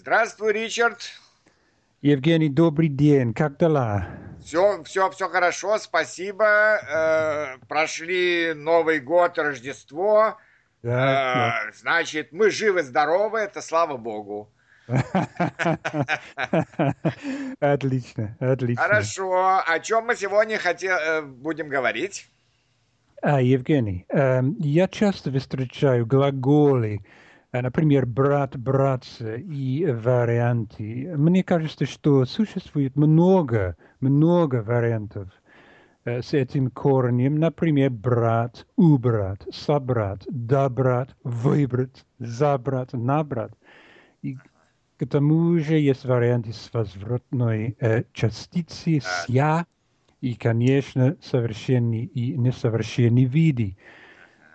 Здравствуй, Ричард. Евгений, добрый день. Как дела? Все, все, все хорошо, спасибо. Э, прошли Новый год, Рождество. Да, э, значит, мы живы, здоровы, это слава богу. Отлично, отлично. Хорошо. О чем мы сегодня хотел, э, будем говорить? А, Евгений, э, я часто встречаю глаголы, например, брат, братца и варианты. Мне кажется, что существует много, много вариантов э, с этим корнем. Например, брат, убрать, собрать, добрать, выбрать, забрать, набрать. И к тому же есть варианты с возвратной э, частицей, с «я», и, конечно, совершенные и несовершенные виды.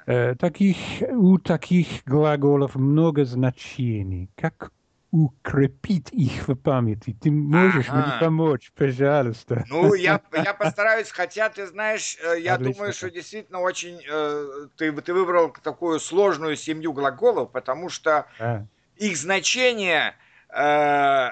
Таких, у таких глаголов много значений. Как укрепить их в памяти? Ты можешь ага. мне помочь, пожалуйста? Ну, я, я постараюсь, хотя, ты знаешь, э, я Отлично. думаю, что действительно очень... Э, ты, ты выбрал такую сложную семью глаголов, потому что а. их значение... Э,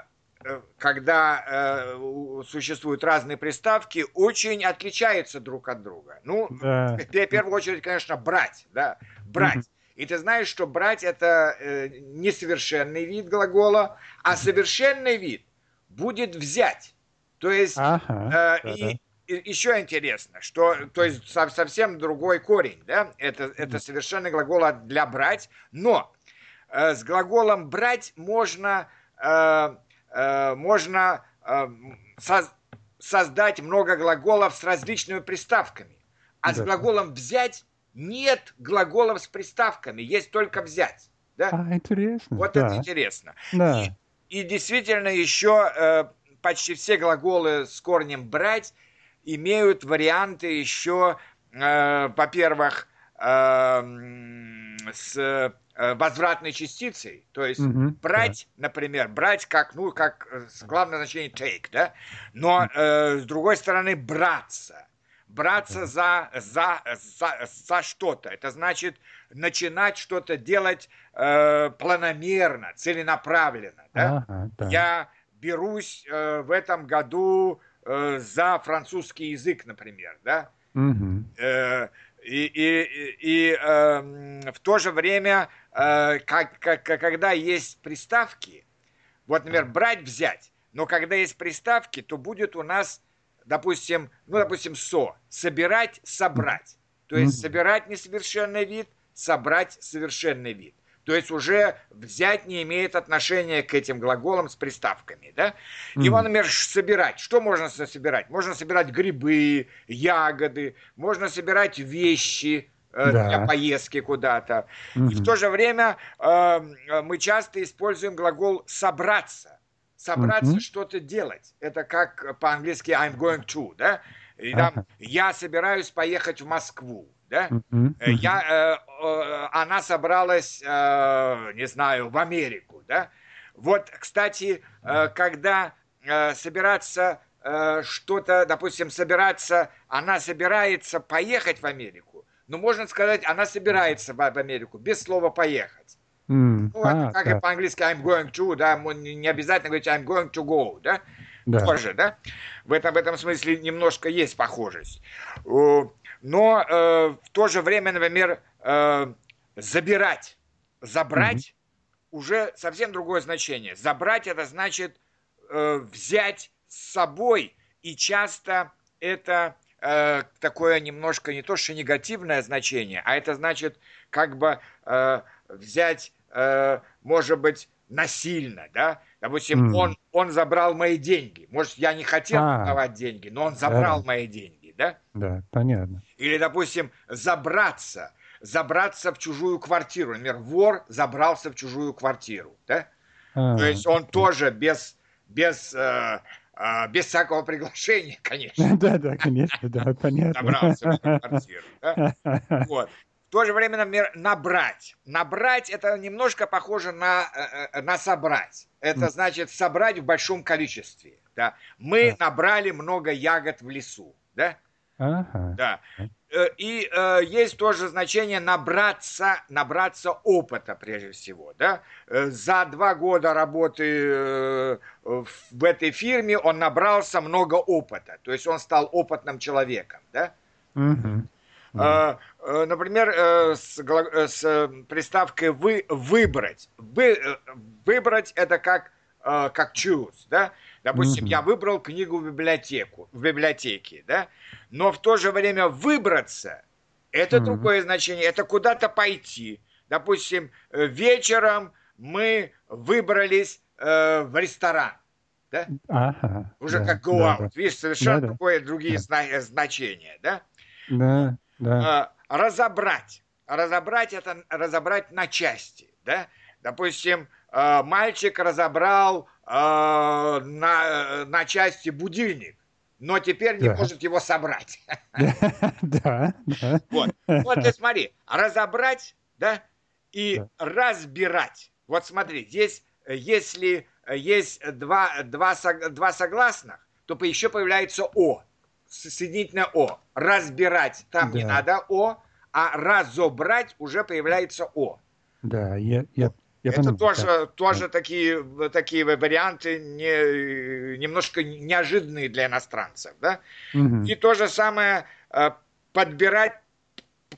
когда э, существуют разные приставки, очень отличаются друг от друга. Ну, да. в первую очередь, конечно, брать, да, брать. И ты знаешь, что брать это э, несовершенный вид глагола, а совершенный вид будет взять. То есть, ага, э, и, и еще интересно, что, то есть совсем другой корень, да, это, это совершенный глагол для брать, но э, с глаголом брать можно Э, можно э, создать много глаголов с различными приставками. А да. с глаголом взять нет глаголов с приставками, есть только взять. Да? А, интересно. Вот да. это интересно. Да. И, и действительно еще э, почти все глаголы с корнем брать имеют варианты еще, э, во-первых, э, с Э, возвратной частицей, то есть угу, брать, да. например, брать как, ну, как э, главное значение take, да, но э, с другой стороны браться, браться за, за, за, за что-то, это значит начинать что-то делать э, планомерно, целенаправленно, да? Ага, да. Я берусь э, в этом году э, за французский язык, например, да, угу. э, и, и, и э, в то же время, э, как, как, когда есть приставки, вот, например, брать, взять, но когда есть приставки, то будет у нас, допустим, ну, допустим, со, собирать, собрать. То есть собирать несовершенный вид, собрать совершенный вид. То есть уже взять не имеет отношения к этим глаголам с приставками, да? Mm-hmm. Его, например, собирать. Что можно собирать? Можно собирать грибы, ягоды, можно собирать вещи, э, да. для поездки куда-то. Mm-hmm. И в то же время э, мы часто используем глагол собраться. Собраться mm-hmm. что-то делать. Это как по-английски I'm going to, да? И там я собираюсь поехать в Москву да? Uh-huh. Я, э, э, она собралась, э, не знаю, в Америку, да? Вот, кстати, э, когда э, собираться э, что-то, допустим, собираться, она собирается поехать в Америку, но можно сказать, она собирается в, в Америку без слова поехать. Mm. Ну, а, как да. и по-английски I'm going to, да, не обязательно говорить I'm going to go, да? Да. Тоже, да? В этом, в этом смысле немножко есть похожесть но э, в то же время, например, э, забирать, забрать угу. уже совсем другое значение. Забрать это значит э, взять с собой, и часто это э, такое немножко не то что негативное значение, а это значит как бы э, взять, э, может быть, насильно, да? Допустим, mm. он, он забрал мои деньги. Может, я не хотел а, давать деньги, но он забрал да. мои деньги да? Да, понятно. Или, допустим, забраться, забраться в чужую квартиру. Например, вор забрался в чужую квартиру, да? А, То есть он тоже без, без, э, э, без всякого приглашения, конечно. Да, да, конечно, да, понятно. Забрался в квартиру, да? Вот. В то же время, например, набрать. Набрать это немножко похоже на, э, э, на собрать. Это значит собрать в большом количестве. Да? Мы набрали много ягод в лесу да? Ага. Да. Э, и э, есть тоже значение набраться, набраться опыта прежде всего. Да? Э, за два года работы э, в этой фирме он набрался много опыта. То есть он стал опытным человеком. Да? Угу. Э, э, например, э, с, э, с приставкой вы, выбрать. Вы, выбрать это как, э, как choose. Да? Допустим, mm-hmm. я выбрал книгу в библиотеку, в библиотеке, да, но в то же время выбраться это mm-hmm. другое значение, это куда-то пойти. Допустим, э, вечером мы выбрались э, в ресторан, да? Ага, Уже да, как go да, out. Да. Видишь, совершенно да, другое, да. другие да. значения, да? Да, да. Э, разобрать. Разобрать это разобрать на части, да? Допустим, э, мальчик разобрал э, на, на части будильник, но теперь не да. может его собрать. Да, да. Вот. Вот ты смотри, разобрать, да, и разбирать. Вот смотри, здесь, если есть два, два, два согласных, то еще появляется О, соединительное О. Разбирать, там да. не надо О, а разобрать уже появляется О. Да, я, я я это понимаю, тоже, да. тоже такие, такие варианты не, немножко неожиданные для иностранцев. Да? Угу. И то же самое э, подбирать,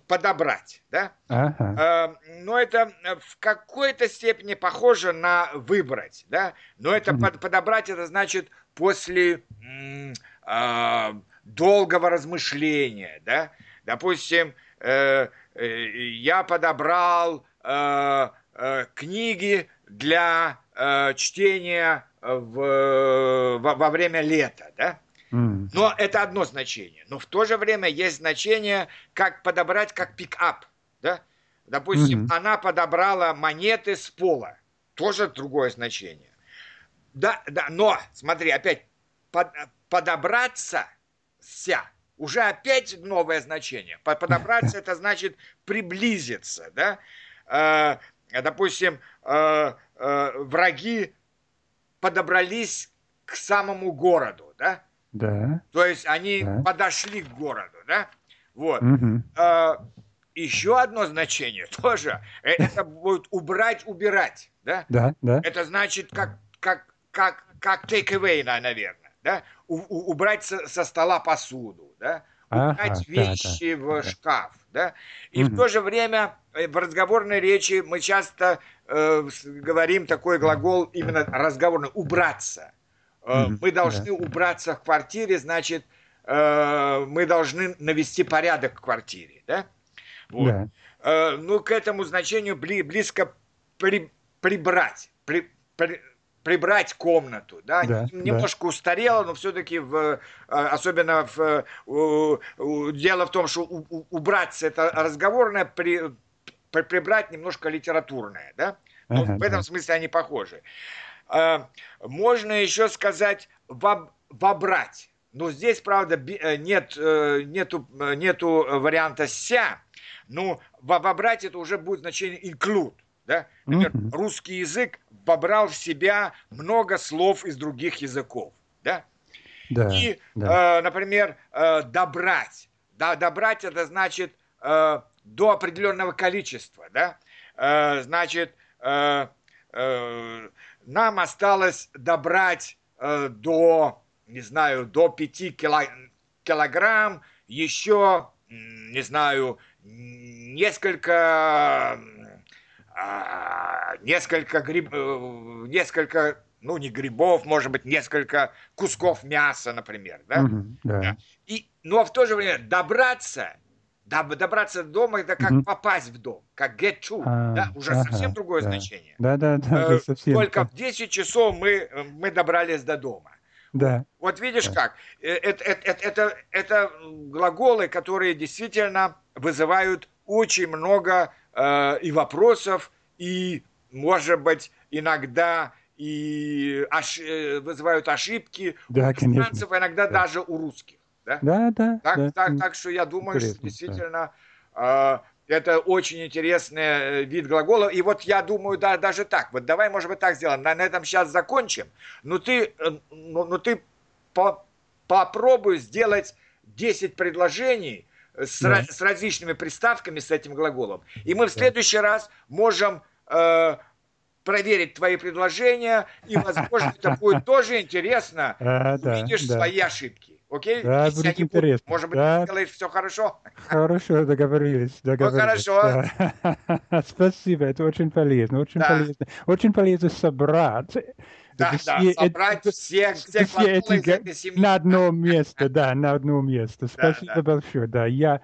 подобрать. Да? Ага. Э, но это в какой-то степени похоже на выбрать. Да? Но это угу. под, подобрать, это значит после э, долгого размышления. Да? Допустим, я подобрал Э, книги для э, чтения в, во, во время лета, да? Но это одно значение. Но в то же время есть значение, как подобрать, как пикап, да? Допустим, mm-hmm. она подобрала монеты с пола. Тоже другое значение. Да, да, но, смотри, опять, под, подобраться ся, уже опять новое значение. Подобраться это значит приблизиться, да? А, допустим, э, э, враги подобрались к самому городу, да? Да. То есть они да. подошли к городу, да? Вот. Угу. Еще одно значение тоже. Э, это будет убрать, убирать, да? Да, да. Это значит как как как как take away, наверное, да? У, у, убрать со, со стола посуду, да? Убрать ага, вещи да, да, в да. шкаф, да? И угу. в то же время Э, в разговорной речи мы часто э, говорим такой глагол именно разговорный «убраться». Э, мы должны да. убраться в квартире, значит, э, мы должны навести порядок в квартире. Да? Вот. Да. Э, ну, к этому значению бли, близко при, прибрать, при, при, прибрать комнату, да, да немножко да. устарело, но все-таки в, э, особенно в, дело в том, что убраться это разговорное, при, прибрать немножко литературное, да? Но ага, в этом да. смысле они похожи. А, можно еще сказать воб, вобрать. Но здесь, правда, э, нет, нету, нету варианта «ся». Ну, вобрать это уже будет значение include. Да? Например, mm-hmm. русский язык вобрал в себя много слов из других языков. Да? Да, И, да. Э, например, э, добрать. Да, добрать это значит э, до определенного количества, да, э, значит, э, э, нам осталось добрать э, до, не знаю, до 5 кило, килограмм, еще, не знаю, несколько, э, несколько гриб, э, несколько ну, не грибов, может быть, несколько кусков мяса, например, да? Mm-hmm, да. И, но в то же время добраться добраться до дома это как mm-hmm. попасть в дом, как get to, а, да, уже ага, совсем другое да. значение. Да, да, да. Э, совсем. Только в 10 часов мы, мы добрались до дома. Да. Вот видишь да. как, это, это, это, это глаголы, которые действительно вызывают очень много э, и вопросов, и, может быть, иногда и ош... Э, вызывают ошибки да, у иностранцев, иногда да. даже у русских. Да, да. да так, да. Так, так что я думаю, Интересно, что действительно да. э, это очень интересный вид глагола. И вот я думаю, да, даже так. Вот давай, может быть, так сделаем. На, на этом сейчас закончим. Но ты, э, ну, ну ты по, попробуй сделать 10 предложений с, Да. с различными приставками с этим глаголом. И мы в следующий раз можем э, проверить твои предложения, и, возможно, это будет тоже интересно. А, да, Увидишь да. свои ошибки. Окей? Да, Если будет будут, интересно. Может быть, Да. ты делаешь все хорошо? Хорошо, договорились, договорились. хорошо. да. Спасибо, это очень полезно, очень Да. полезно. Очень полезно собрать. Да, это да, все собрать всех, всех все эти из этой семьи. на одно место, да, на одно место. Спасибо да. большое, да. Я,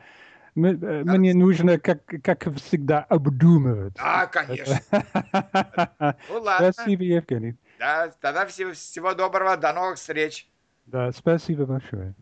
мы- э, мне нужно, как, как всегда, обдумывать. Да, конечно. Ну ладно. Спасибо, Евгений. Да, тогда всего, всего доброго, до новых встреч. Да, спасибо большое.